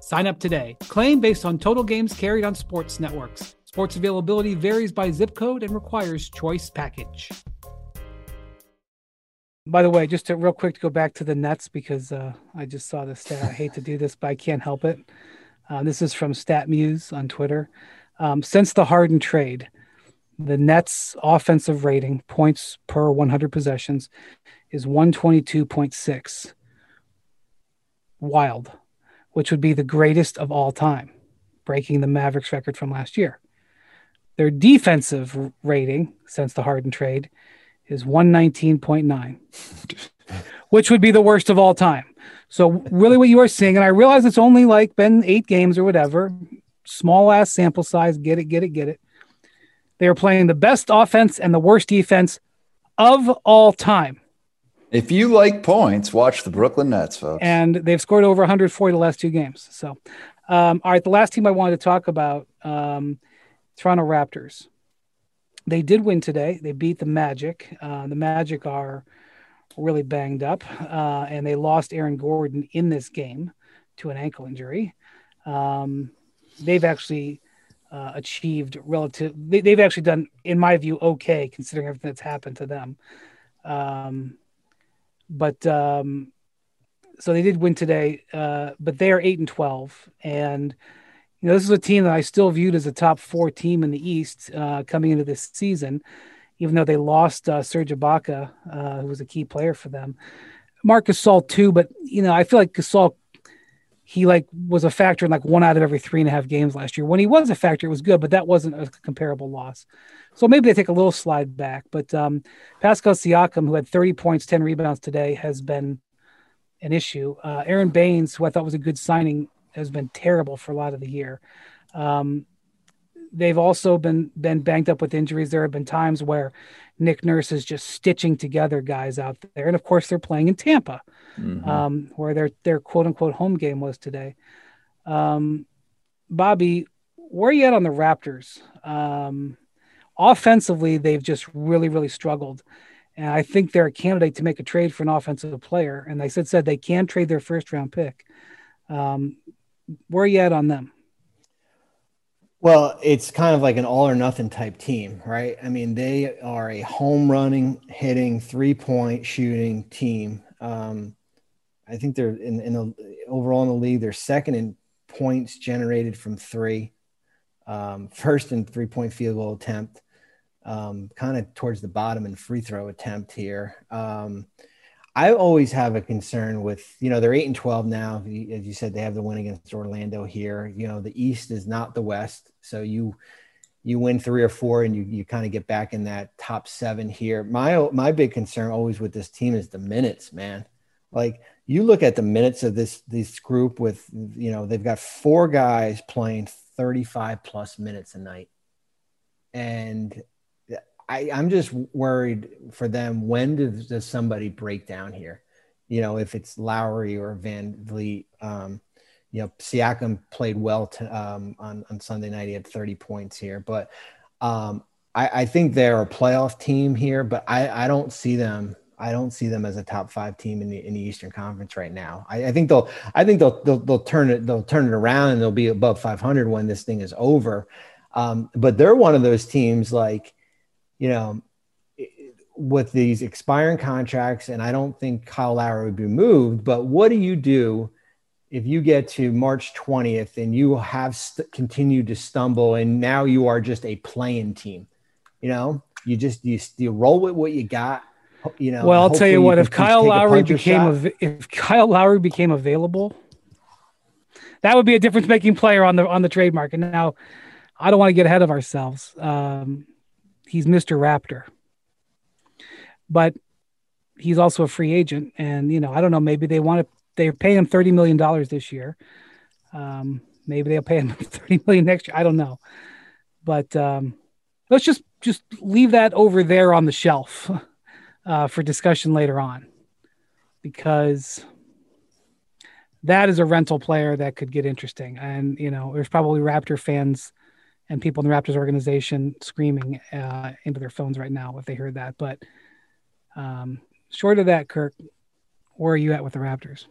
Sign up today. Claim based on total games carried on sports networks. Sports availability varies by zip code and requires choice package. By the way, just to, real quick to go back to the Nets because uh, I just saw the stat. I hate to do this, but I can't help it. Uh, this is from StatMuse on Twitter. Um, since the Harden trade, the Nets' offensive rating, points per 100 possessions, is 122.6. Wild, which would be the greatest of all time, breaking the Mavericks record from last year. Their defensive rating since the Harden trade is 119.9, which would be the worst of all time. So, really, what you are seeing, and I realize it's only like been eight games or whatever, small ass sample size, get it, get it, get it. They are playing the best offense and the worst defense of all time. If you like points, watch the Brooklyn Nets, folks. And they've scored over 140 the last two games. So, um, all right, the last team I wanted to talk about, um, Toronto Raptors. They did win today. They beat the Magic. Uh, the Magic are really banged up, uh, and they lost Aaron Gordon in this game to an ankle injury. Um, they've actually uh, achieved relative. They, have actually done, in my view, okay considering everything that's happened to them. Um, but um, so they did win today, uh, but they are eight and twelve, and you know this is a team that I still viewed as a top four team in the East uh, coming into this season, even though they lost uh, Serge Ibaka, uh, who was a key player for them. Marc Gasol too, but you know I feel like Gasol he like was a factor in like one out of every three and a half games last year. When he was a factor, it was good, but that wasn't a comparable loss. So maybe they take a little slide back. But um, Pascal Siakam, who had 30 points, 10 rebounds today, has been an issue. Uh, Aron Baynes, who I thought was a good signing, has been terrible for a lot of the year. Um, they've also been been banged up with injuries. There have been times where Nick Nurse is just stitching together guys out there, and of course they're playing in Tampa, mm-hmm. um, where their their quote unquote home game was today. Um, Bobby, where are you at on the Raptors? Um, offensively, they've just really really struggled, and I think they're a candidate to make a trade for an offensive player. And they said said they can trade their first round pick. Um, where are you at on them? Well, it's kind of like an all or nothing type team, right? I mean, they are a home running, hitting, three point shooting team. Um, I think they're in, in the overall in the league, they're second in points generated from three, um, first in three point field goal attempt, um, kind of towards the bottom in free throw attempt here. I always have a concern with, you know, they're eight and 12 now. As you said, they have the win against Orlando here. You know, the East is not the West. So you, you win three or four and you, you kind of get back in that top seven here. My, my big concern always with this team is the minutes, man. Like you look at the minutes of this, this group with, you know, they've got four guys playing 35 plus minutes a night. And I, I'm just worried for them. When does, does somebody break down here? You know, if it's Lowry or VanVleet, um, you know, Siakam played well to, um, on, on Sunday night. He had 30 points here, but um, I, I think they're a playoff team here, but I, I don't see them I don't see them as a top five team in the in the Eastern Conference right now. I, I think they'll I think they'll, they'll, they'll turn it they'll turn it around and they'll be above 500 when this thing is over. Um, but they're one of those teams like you know, with these expiring contracts, and I don't think Kyle Lowry would be moved, but what do you do if you get to March 20th and you have st- continued to stumble and now you are just a playing team? You know, you just you, you roll with what you got. You know, well, I'll tell you what. You if Kyle Lowry became av- if Kyle Lowry became available, that would be a difference making player on the on the trade market. Now, I don't want to get ahead of ourselves. Um, he's Mr. Raptor. But he's also a free agent, and you know, I don't know. Maybe they want to. They're paying him thirty million dollars this year. Um, maybe they'll pay him 30 million next year. I don't know. But um, let's just just leave that over there on the shelf uh, for discussion later on because that is a rental player that could get interesting. And, you know, there's probably Raptor fans and people in the Raptors organization screaming uh, into their phones right now if they heard that. But um, short of that, Kirk, where are you at with the Raptors?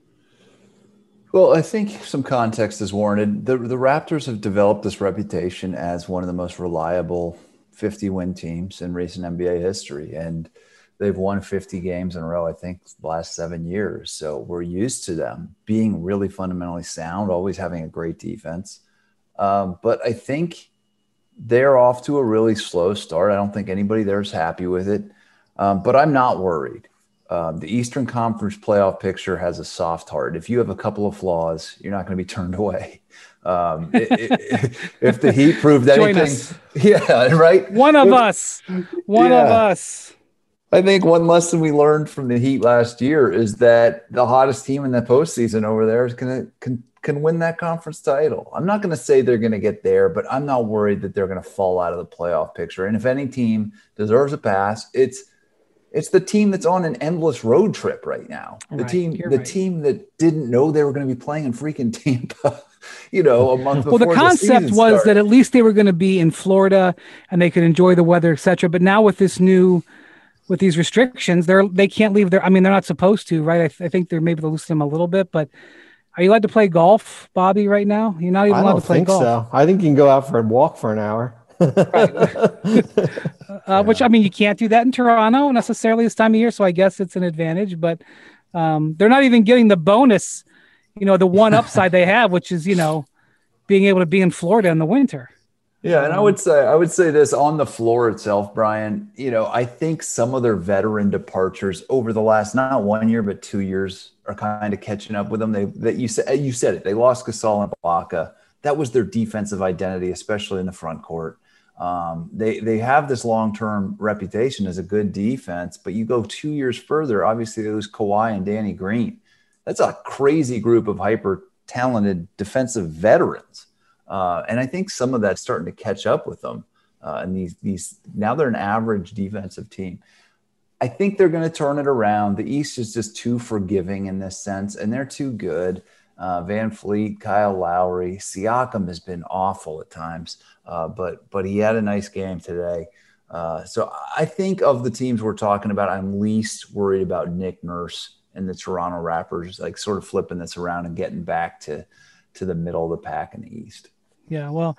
Well, I think some context is warranted. The, the Raptors have developed this reputation as one of the most reliable 50 win teams in recent NBA history. And they've won 50 games in a row, I think, the last seven years. So we're used to them being really fundamentally sound, always having a great defense. Um, but I think they're off to a really slow start. I don't think anybody there is happy with it. Um, but I'm not worried. Um, the Eastern Conference playoff picture has a soft heart. If you have a couple of flaws, you're not going to be turned away. Um, it, it, if the Heat proved anything, yeah, right. One of if, us, one yeah. of us. I think one lesson we learned from the Heat last year is that the hottest team in the postseason over there is going to can win that conference title. I'm not going to say they're going to get there, but I'm not worried that they're going to fall out of the playoff picture. And if any team deserves a pass, it's it's the team that's on an endless road trip right now. The right, team, the right. team that didn't know they were going to be playing in freaking Tampa, you know, a month well, before. Well, the concept the was started. that at least they were going to be in Florida and they could enjoy the weather, etc. But now with this new, with these restrictions, they're they can't leave their. I mean, they're not supposed to, right? I, th- I think they're maybe they'll loosen them a little bit, but. Are you allowed to play golf, Bobby, right now? You're not even allowed to play golf. I think So. I think you can go out for a walk for an hour. uh, which I mean, you can't do that in Toronto necessarily this time of year, so I guess it's an advantage. But um, they're not even getting the bonus, you know, the one upside they have, which is you know, being able to be in Florida in the winter. Yeah, and I would say I would say this on the floor itself, Brian. You know, I think some of their veteran departures over the last not one year but two years are kind of catching up with them. They that you said you said it. They lost Gasol and Ibaka. That was their defensive identity, especially in the front court. Um, they they have this long term reputation as a good defense, but you go two years further. Obviously, it was Kawhi and Danny Green. That's a crazy group of hyper talented defensive veterans, uh, and I think some of that's starting to catch up with them. Uh, and these these now they're an average defensive team. I think they're going to turn it around. The East is just too forgiving in this sense, and they're too good. Uh, VanVleet, Kyle Lowry, Siakam has been awful at times. Uh, but but he had a nice game today. Uh, so I think of the teams we're talking about, I'm least worried about Nick Nurse and the Toronto Raptors, like sort of flipping this around and getting back to to the middle of the pack in the East. Yeah, well,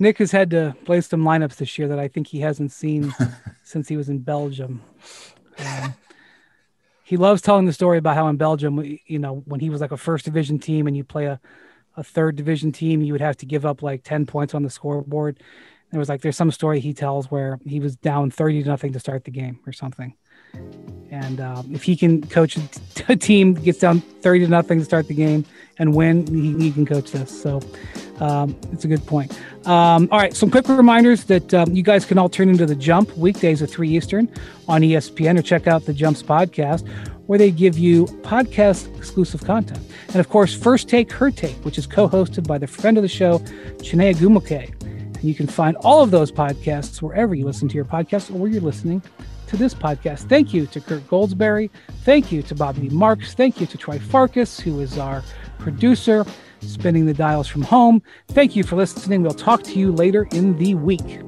Nick has had to play some lineups this year that I think he hasn't seen since he was in Belgium. He loves telling the story about how in Belgium, you know, when he was like a first division team and you play a a third division team, you would have to give up like 10 points on the scoreboard. There was like, there's some story he tells where he was down 30 to nothing to start the game or something. And um, if he can coach a team gets down 30 to nothing to start the game and win, he, he can coach this. So um, it's a good point. Um, all right, some quick reminders that um, you guys can all turn into the Jump weekdays at 3 Eastern on ESPN or check out the Jumps podcast where they give you podcast exclusive content. And of course, First Take, Her Take, which is co hosted by the friend of the show, Chiney Ogwumike. And you can find all of those podcasts wherever you listen to your podcast or where you're listening to this podcast. Thank you to Kirk Goldsberry. Thank you to Bobby Marks. Thank you to Troy Farkas, who is our producer, spinning the dials from home. Thank you for listening. We'll talk to you later in the week.